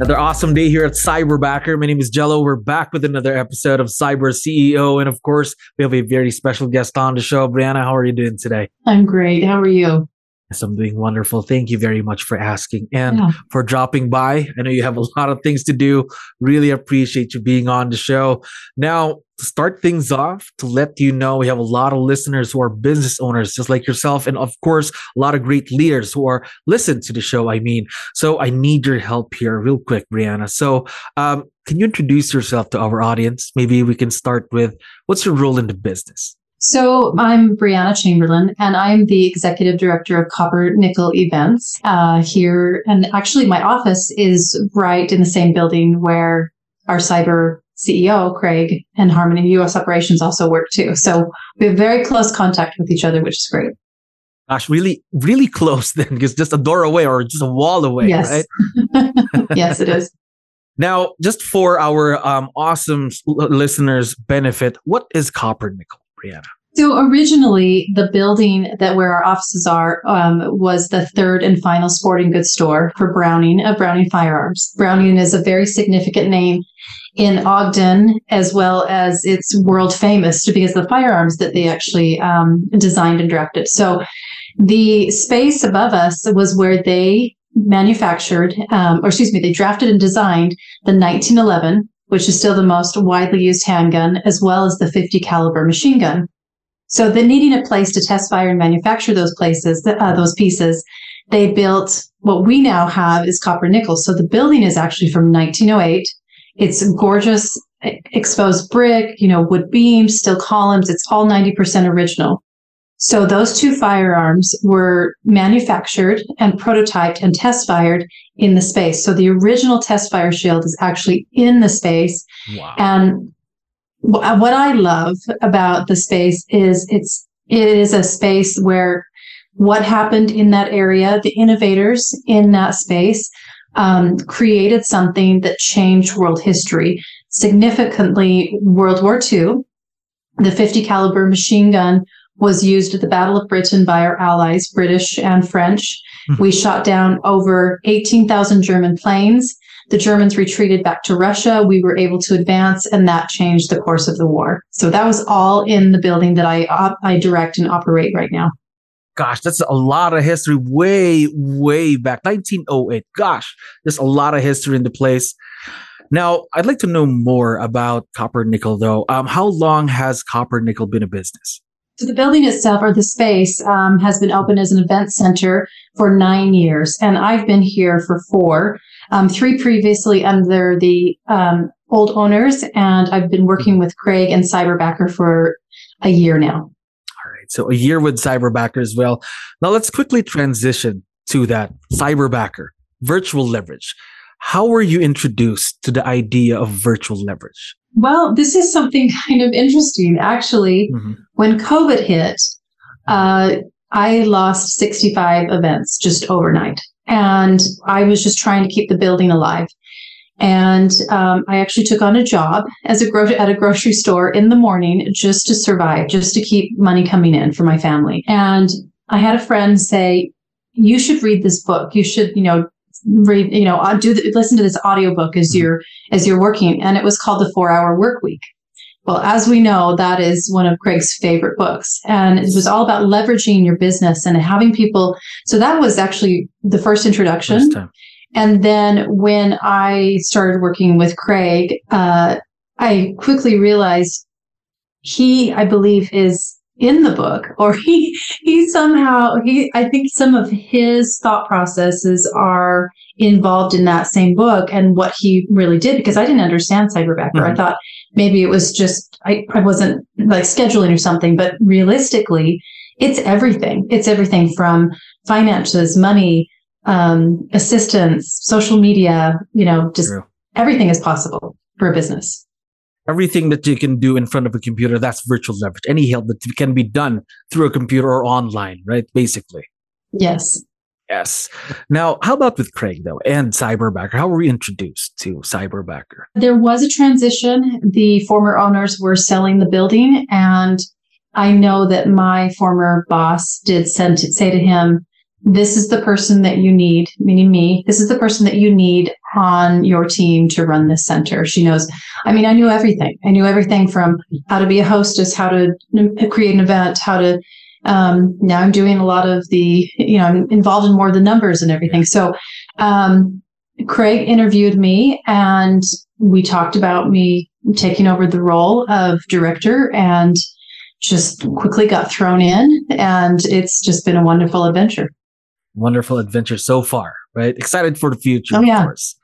Another awesome day here at Cyberbacker. My name is Jello. We're back with another episode of Cyber CEO. And of course, we have a very special guest on the show. Brianna, how are you doing today? I'm great. How are you? Yes, I'm doing wonderful. Thank you very much for asking and yeah. for dropping by. I know you have a lot of things to do. Really appreciate you being on the show. Now, to start things off, to let you know, we have a lot of listeners who are business owners, just like yourself, and of course, a lot of great leaders who are listen to the show. I mean, so I need your help here, real quick, Brianna. So, um, can you introduce yourself to our audience? Maybe we can start with what's your role in the business. So I'm Brianna Chamberlain, and I'm the executive director of Copper Nickel Events uh, here. And actually, my office is right in the same building where our cyber CEO, Craig, and Harmony US operations also work too. So we have very close contact with each other, which is great. Gosh, really, really close then, because just a door away or just a wall away, yes. right? yes, it is. Now, just for our um, awesome listeners' benefit, what is copper nickel, Brianna? So originally, the building that where our offices are um, was the third and final sporting goods store for Browning of Browning Firearms. Browning is a very significant name in Ogden, as well as it's world famous because the firearms that they actually um, designed and directed. So the space above us was where they manufactured, um, or excuse me, they drafted and designed the 1911, which is still the most widely used handgun, as well as the 50 caliber machine gun. So the needing a place to test fire and manufacture those places, uh, those pieces, they built what we now have is copper nickel. So the building is actually from 1908. It's gorgeous exposed brick, you know, wood beams, steel columns. It's all 90% original. So those two firearms were manufactured and prototyped and test fired in the space. So the original test fire shield is actually in the space. Wow. And what I love about the space is it's it is a space where what happened in that area, the innovators in that space um, created something that changed world history significantly. World War II, the 50 caliber machine gun was used at the Battle of Britain by our allies, British and French. Mm-hmm. We shot down over 18,000 German planes. The Germans retreated back to Russia. We were able to advance, and that changed the course of the war. So that was all in the building that I I direct and operate right now. Gosh, that's a lot of history, way way back, 1908. Gosh, there's a lot of history in the place. Now, I'd like to know more about Copper Nickel, though. Um, how long has Copper Nickel been a business? So the building itself, or the space, um, has been open as an event center for nine years, and I've been here for four um, three previously under the um, old owners, and I've been working with Craig and Cyberbacker for a year now. All right, so a year with Cyberbacker as well. Now let's quickly transition to that Cyberbacker virtual leverage. How were you introduced to the idea of virtual leverage? Well, this is something kind of interesting. Actually, mm-hmm. when COVID hit, uh, I lost 65 events just overnight. And I was just trying to keep the building alive. And um, I actually took on a job as a gro- at a grocery store in the morning just to survive, just to keep money coming in for my family. And I had a friend say, "You should read this book. You should, you know, read, you know, uh, do the, listen to this audiobook as you're as you're working." And it was called the Four Hour Work Week. Well, as we know, that is one of Craig's favorite books. And it was all about leveraging your business and having people. So that was actually the first introduction. First and then when I started working with Craig, uh, I quickly realized he, I believe, is in the book or he he somehow he i think some of his thought processes are involved in that same book and what he really did because i didn't understand cyberbacker mm-hmm. i thought maybe it was just I, I wasn't like scheduling or something but realistically it's everything it's everything from finances money um, assistance, social media, you know, just True. everything is possible for a business. Everything that you can do in front of a computer, that's virtual leverage. Any help that can be done through a computer or online, right? Basically. Yes. Yes. Now, how about with Craig though and Cyberbacker? How were we introduced to Cyberbacker? There was a transition. The former owners were selling the building, and I know that my former boss did send to, say to him, "This is the person that you need, meaning me. This is the person that you need on your team to run this center." She knows. I mean, I knew everything. I knew everything from how to be a hostess, how to create an event, how to um, now I'm doing a lot of the, you know, I'm involved in more of the numbers and everything. So, um, Craig interviewed me and we talked about me taking over the role of director and just quickly got thrown in. And it's just been a wonderful adventure. Wonderful adventure so far, right? Excited for the future, oh, yeah. of course.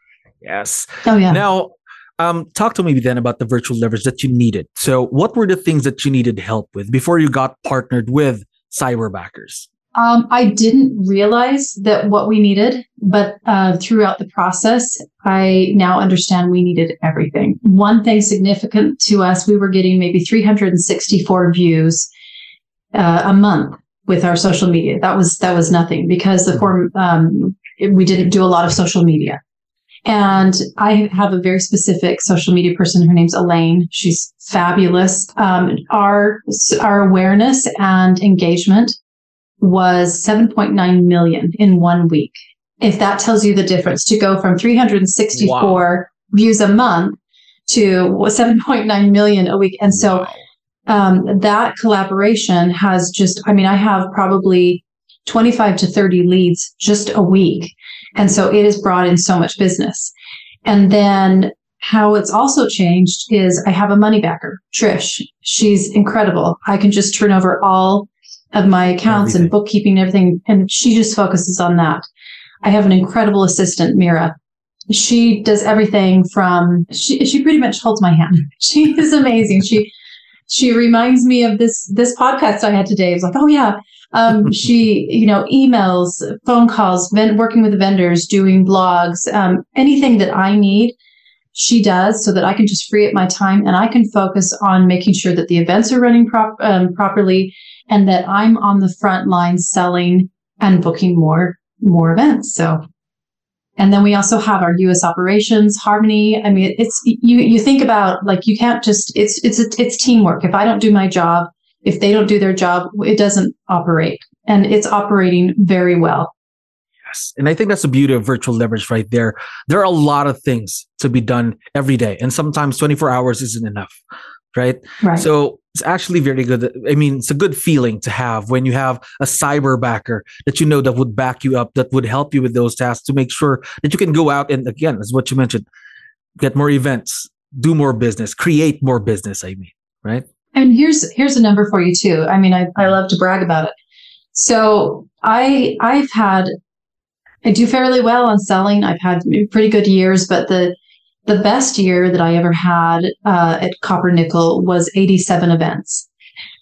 Yes. Oh, yeah. Now, um, talk to me then about the virtual leverage that you needed. So, what were the things that you needed help with before you got partnered with cyberbackers? Um, I didn't realize that what we needed, but uh, throughout the process, I now understand we needed everything. One thing significant to us, we were getting maybe 364 views uh, a month with our social media. That was that was nothing because the form um, we didn't do a lot of social media. And I have a very specific social media person. Her name's Elaine. She's fabulous. Um, our our awareness and engagement was 7.9 million in one week. If that tells you the difference, to go from 364 wow. views a month to 7.9 million a week, and so um, that collaboration has just. I mean, I have probably 25 to 30 leads just a week and so it has brought in so much business. And then how it's also changed is I have a money backer, Trish. She's incredible. I can just turn over all of my accounts everything. and bookkeeping and everything. And she just focuses on that. I have an incredible assistant, Mira. She does everything from she she pretty much holds my hand. She is amazing. She she reminds me of this this podcast I had today. It's like, oh yeah, um, she, you know, emails, phone calls, working with the vendors, doing blogs, um, anything that I need, she does so that I can just free up my time and I can focus on making sure that the events are running prop- um, properly and that I'm on the front line selling and booking more more events. So and then we also have our US operations, Harmony. I mean, it's you you think about like you can't just it's it's it's teamwork. If I don't do my job, if they don't do their job, it doesn't operate. And it's operating very well. Yes. And I think that's the beauty of virtual leverage right there. There are a lot of things to be done every day. And sometimes 24 hours isn't enough. Right? right. So it's actually very good. I mean, it's a good feeling to have when you have a cyber backer that you know that would back you up, that would help you with those tasks to make sure that you can go out and again, as what you mentioned, get more events, do more business, create more business. I mean, right? And here's here's a number for you too. I mean, I, I love to brag about it. So I I've had I do fairly well on selling. I've had pretty good years, but the the best year that I ever had uh, at Copper Nickel was 87 events.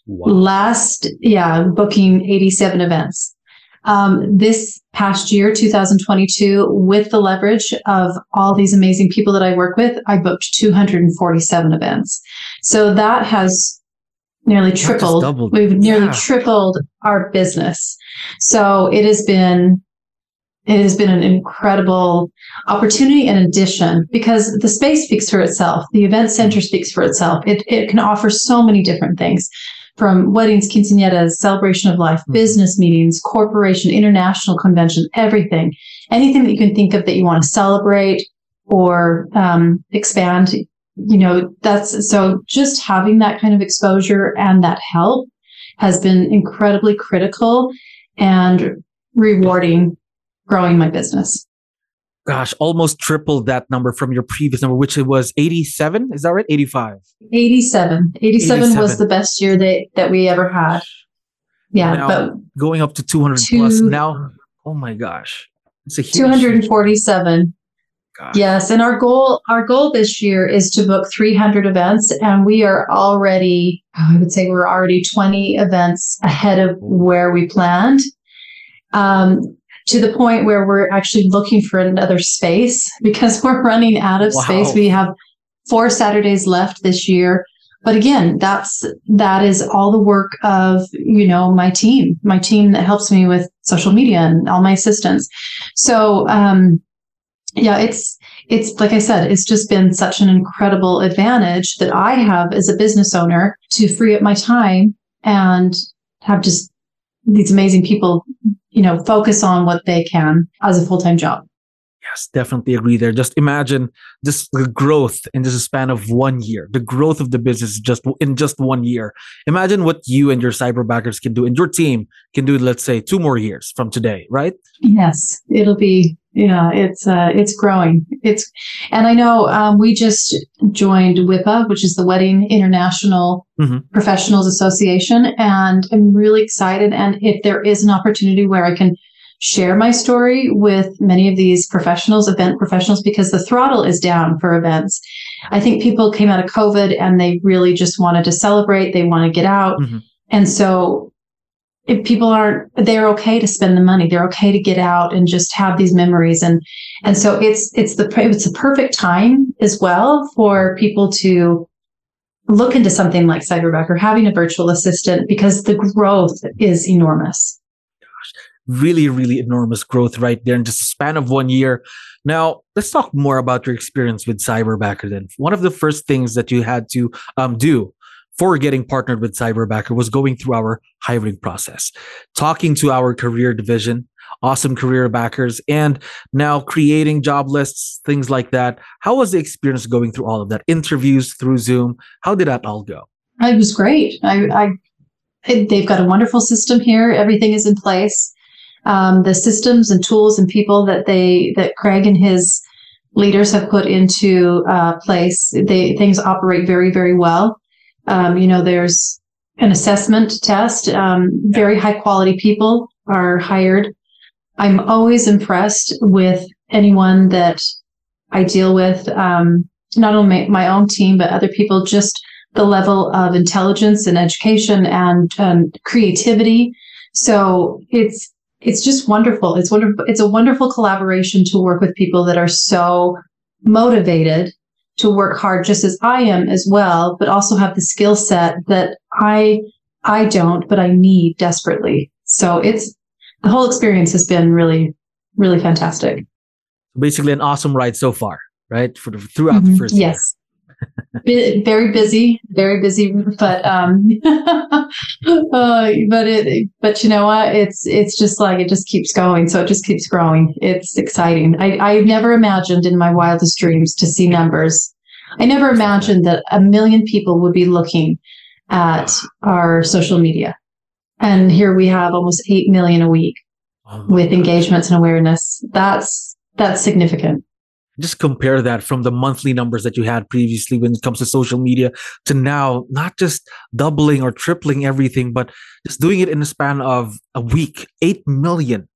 Wow. Last, yeah, booking 87 events. Um, this past year, 2022, with the leverage of all these amazing people that I work with, I booked 247 events. So that has nearly tripled. We've nearly yeah. tripled our business. So it has been it has been an incredible opportunity and addition because the space speaks for itself. The event center speaks for itself. It, it can offer so many different things from weddings, quinceañeras, celebration of life, mm-hmm. business meetings, corporation, international convention, everything. Anything that you can think of that you want to celebrate or um, expand, you know, that's so just having that kind of exposure and that help has been incredibly critical and rewarding growing my business. Gosh, almost tripled that number from your previous number, which it was 87. Is that right? 85. 87. 87, 87. was the best year that, that we ever had. Yeah. Now, but going up to 200 two, plus now. Oh my gosh. It's a 247. God. Yes, and our goal our goal this year is to book 300 events, and we are already I would say we're already 20 events ahead of where we planned. Um, to the point where we're actually looking for another space because we're running out of wow. space. We have four Saturdays left this year. But again, that's that is all the work of, you know, my team, my team that helps me with social media and all my assistants. So um yeah, it's it's like I said, it's just been such an incredible advantage that I have as a business owner to free up my time and have just these amazing people, you know, focus on what they can as a full-time job. Yes, definitely agree there. Just imagine this the growth in just a span of one year. The growth of the business just in just one year. Imagine what you and your cyber backers can do and your team can do, let's say, two more years from today, right? Yes, it'll be yeah, it's uh, it's growing. It's and I know um, we just joined WIPA, which is the Wedding International mm-hmm. Professionals Association, and I'm really excited. And if there is an opportunity where I can share my story with many of these professionals, event professionals, because the throttle is down for events. I think people came out of COVID and they really just wanted to celebrate. They want to get out. Mm-hmm. And so if people aren't they're okay to spend the money they're okay to get out and just have these memories and and so it's it's the it's a perfect time as well for people to look into something like Cyberback or having a virtual assistant because the growth is enormous really really enormous growth right there in just a span of one year now let's talk more about your experience with cyberbacker then one of the first things that you had to um, do for getting partnered with Cyberbacker was going through our hiring process, talking to our career division, awesome career backers, and now creating job lists, things like that. How was the experience going through all of that? Interviews through Zoom. How did that all go? It was great. I, I they've got a wonderful system here. Everything is in place. Um, the systems and tools and people that they that Craig and his leaders have put into uh, place, they things operate very very well. Um, you know, there's an assessment test. Um, very high quality people are hired. I'm always impressed with anyone that I deal with, um, not only my own team, but other people, just the level of intelligence and education and, and creativity. So it's, it's just wonderful. It's wonderful. It's a wonderful collaboration to work with people that are so motivated to work hard just as I am as well, but also have the skill set that I I don't, but I need desperately. So it's the whole experience has been really, really fantastic. Basically, an awesome ride so far, right? For the, throughout mm-hmm. the first yes. Very busy, very busy, but um, uh, but it, but you know what? It's it's just like it just keeps going, so it just keeps growing. It's exciting. I I never imagined in my wildest dreams to see numbers. I never imagined that a million people would be looking at our social media, and here we have almost eight million a week oh with engagements and awareness. That's that's significant just compare that from the monthly numbers that you had previously when it comes to social media to now not just doubling or tripling everything but just doing it in a span of a week 8 million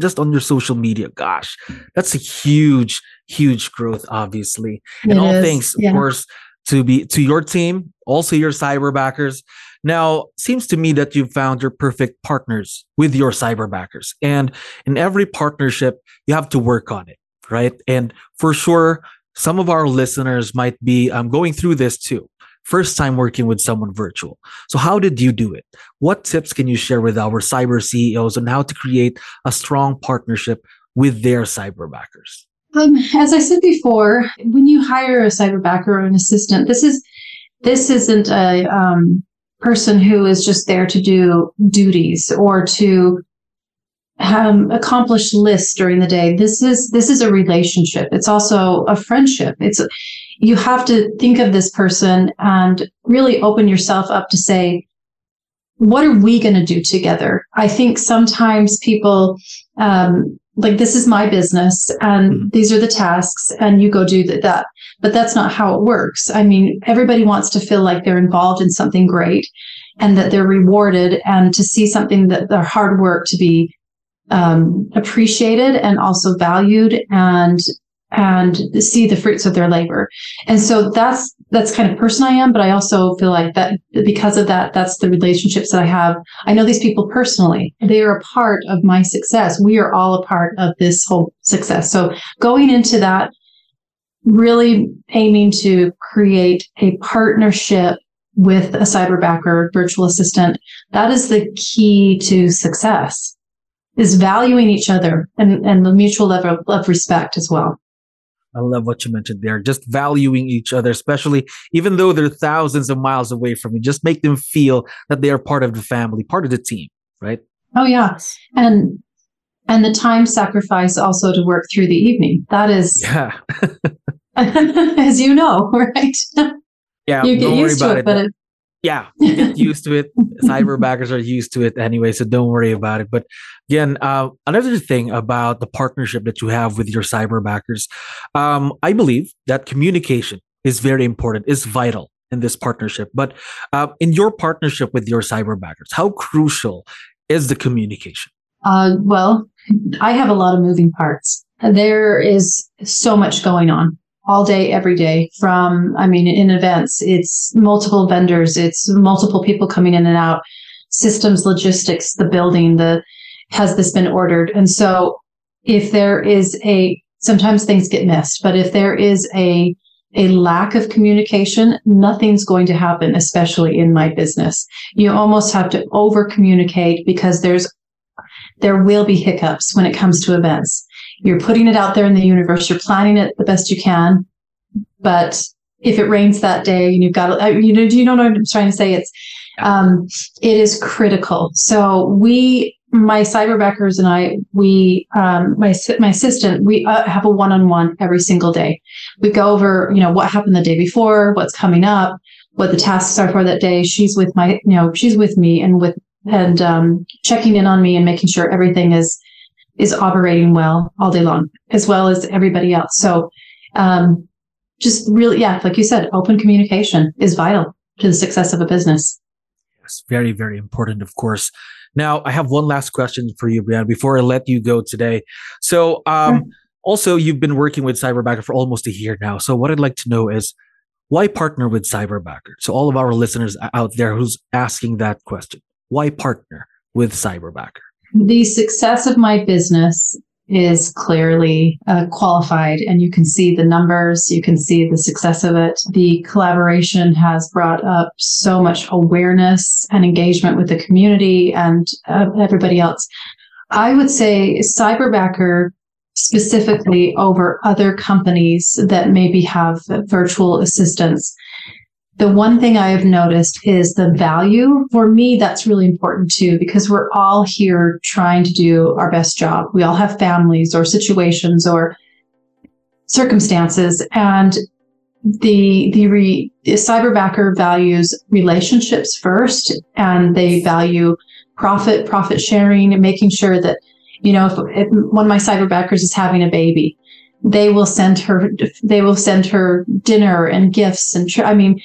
just on your social media gosh that's a huge huge growth obviously it and all is. thanks yeah. of course to be to your team also your cyber backers now seems to me that you've found your perfect partners with your cyber backers and in every partnership you have to work on it right? And for sure, some of our listeners might be um, going through this too. First time working with someone virtual. So, how did you do it? What tips can you share with our cyber CEOs on how to create a strong partnership with their cyber backers? Um, as I said before, when you hire a cyber backer or an assistant, this is this isn't a um, person who is just there to do duties or to um, accomplished lists during the day. This is this is a relationship. It's also a friendship. It's you have to think of this person and really open yourself up to say, what are we going to do together? I think sometimes people um, like this is my business and mm-hmm. these are the tasks and you go do that. But that's not how it works. I mean, everybody wants to feel like they're involved in something great and that they're rewarded and to see something that their hard work to be um, appreciated and also valued and and see the fruits of their labor. And so that's that's kind of person I am, but I also feel like that because of that, that's the relationships that I have. I know these people personally. They are a part of my success. We are all a part of this whole success. So going into that, really aiming to create a partnership with a cyber cyberbacker virtual assistant, that is the key to success is valuing each other and, and the mutual level of respect as well. I love what you mentioned there. Just valuing each other, especially even though they're thousands of miles away from you, just make them feel that they are part of the family, part of the team, right? Oh yeah. And and the time sacrifice also to work through the evening. That is Yeah. as you know, right? Yeah, you get used to it, it, but it, yeah, get used to it. Cyberbackers are used to it anyway, so don't worry about it. But again, uh, another thing about the partnership that you have with your cyberbackers, um, I believe that communication is very important, is vital in this partnership. But uh, in your partnership with your cyberbackers, how crucial is the communication? Uh, well, I have a lot of moving parts. There is so much going on all day, every day from, I mean, in events, it's multiple vendors, it's multiple people coming in and out, systems, logistics, the building, the, has this been ordered? And so if there is a, sometimes things get missed, but if there is a, a lack of communication, nothing's going to happen, especially in my business. You almost have to over communicate because there's, there will be hiccups when it comes to events you're putting it out there in the universe. You're planning it the best you can. But if it rains that day and you've got you know do you know what i'm trying to say? It's um, it is critical. So we my cyberbackers and i we um, my my assistant we uh, have a one-on-one every single day. We go over you know what happened the day before what's coming up what the tasks are for that day. She's with my you know she's with me and with and um, checking in on me and making sure everything is is operating well all day long, as well as everybody else. So, um, just really, yeah, like you said, open communication is vital to the success of a business. Yes, very, very important, of course. Now, I have one last question for you, Brianna, before I let you go today. So, um, sure. also, you've been working with Cyberbacker for almost a year now. So, what I'd like to know is why partner with Cyberbacker? So, all of our listeners out there who's asking that question, why partner with Cyberbacker? The success of my business is clearly uh, qualified and you can see the numbers you can see the success of it. The collaboration has brought up so much awareness and engagement with the community and uh, everybody else. I would say cyberbacker specifically over other companies that maybe have virtual assistants the one thing I have noticed is the value. For me, that's really important too, because we're all here trying to do our best job. We all have families or situations or circumstances. And the, the, re, cyberbacker values relationships first, and they value profit, profit sharing, and making sure that, you know, if, if one of my cyberbackers is having a baby, they will send her they will send her dinner and gifts and i mean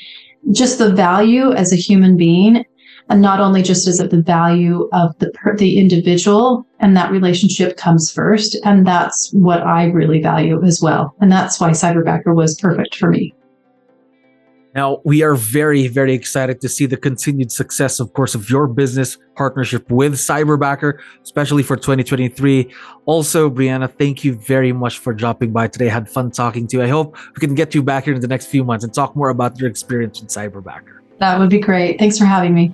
just the value as a human being and not only just as the value of the the individual and that relationship comes first and that's what i really value as well. And that's why cyberbacker was perfect for me now, we are very, very excited to see the continued success, of course, of your business partnership with Cyberbacker, especially for 2023. Also, Brianna, thank you very much for dropping by today. I had fun talking to you. I hope we can get you back here in the next few months and talk more about your experience with Cyberbacker. That would be great. Thanks for having me.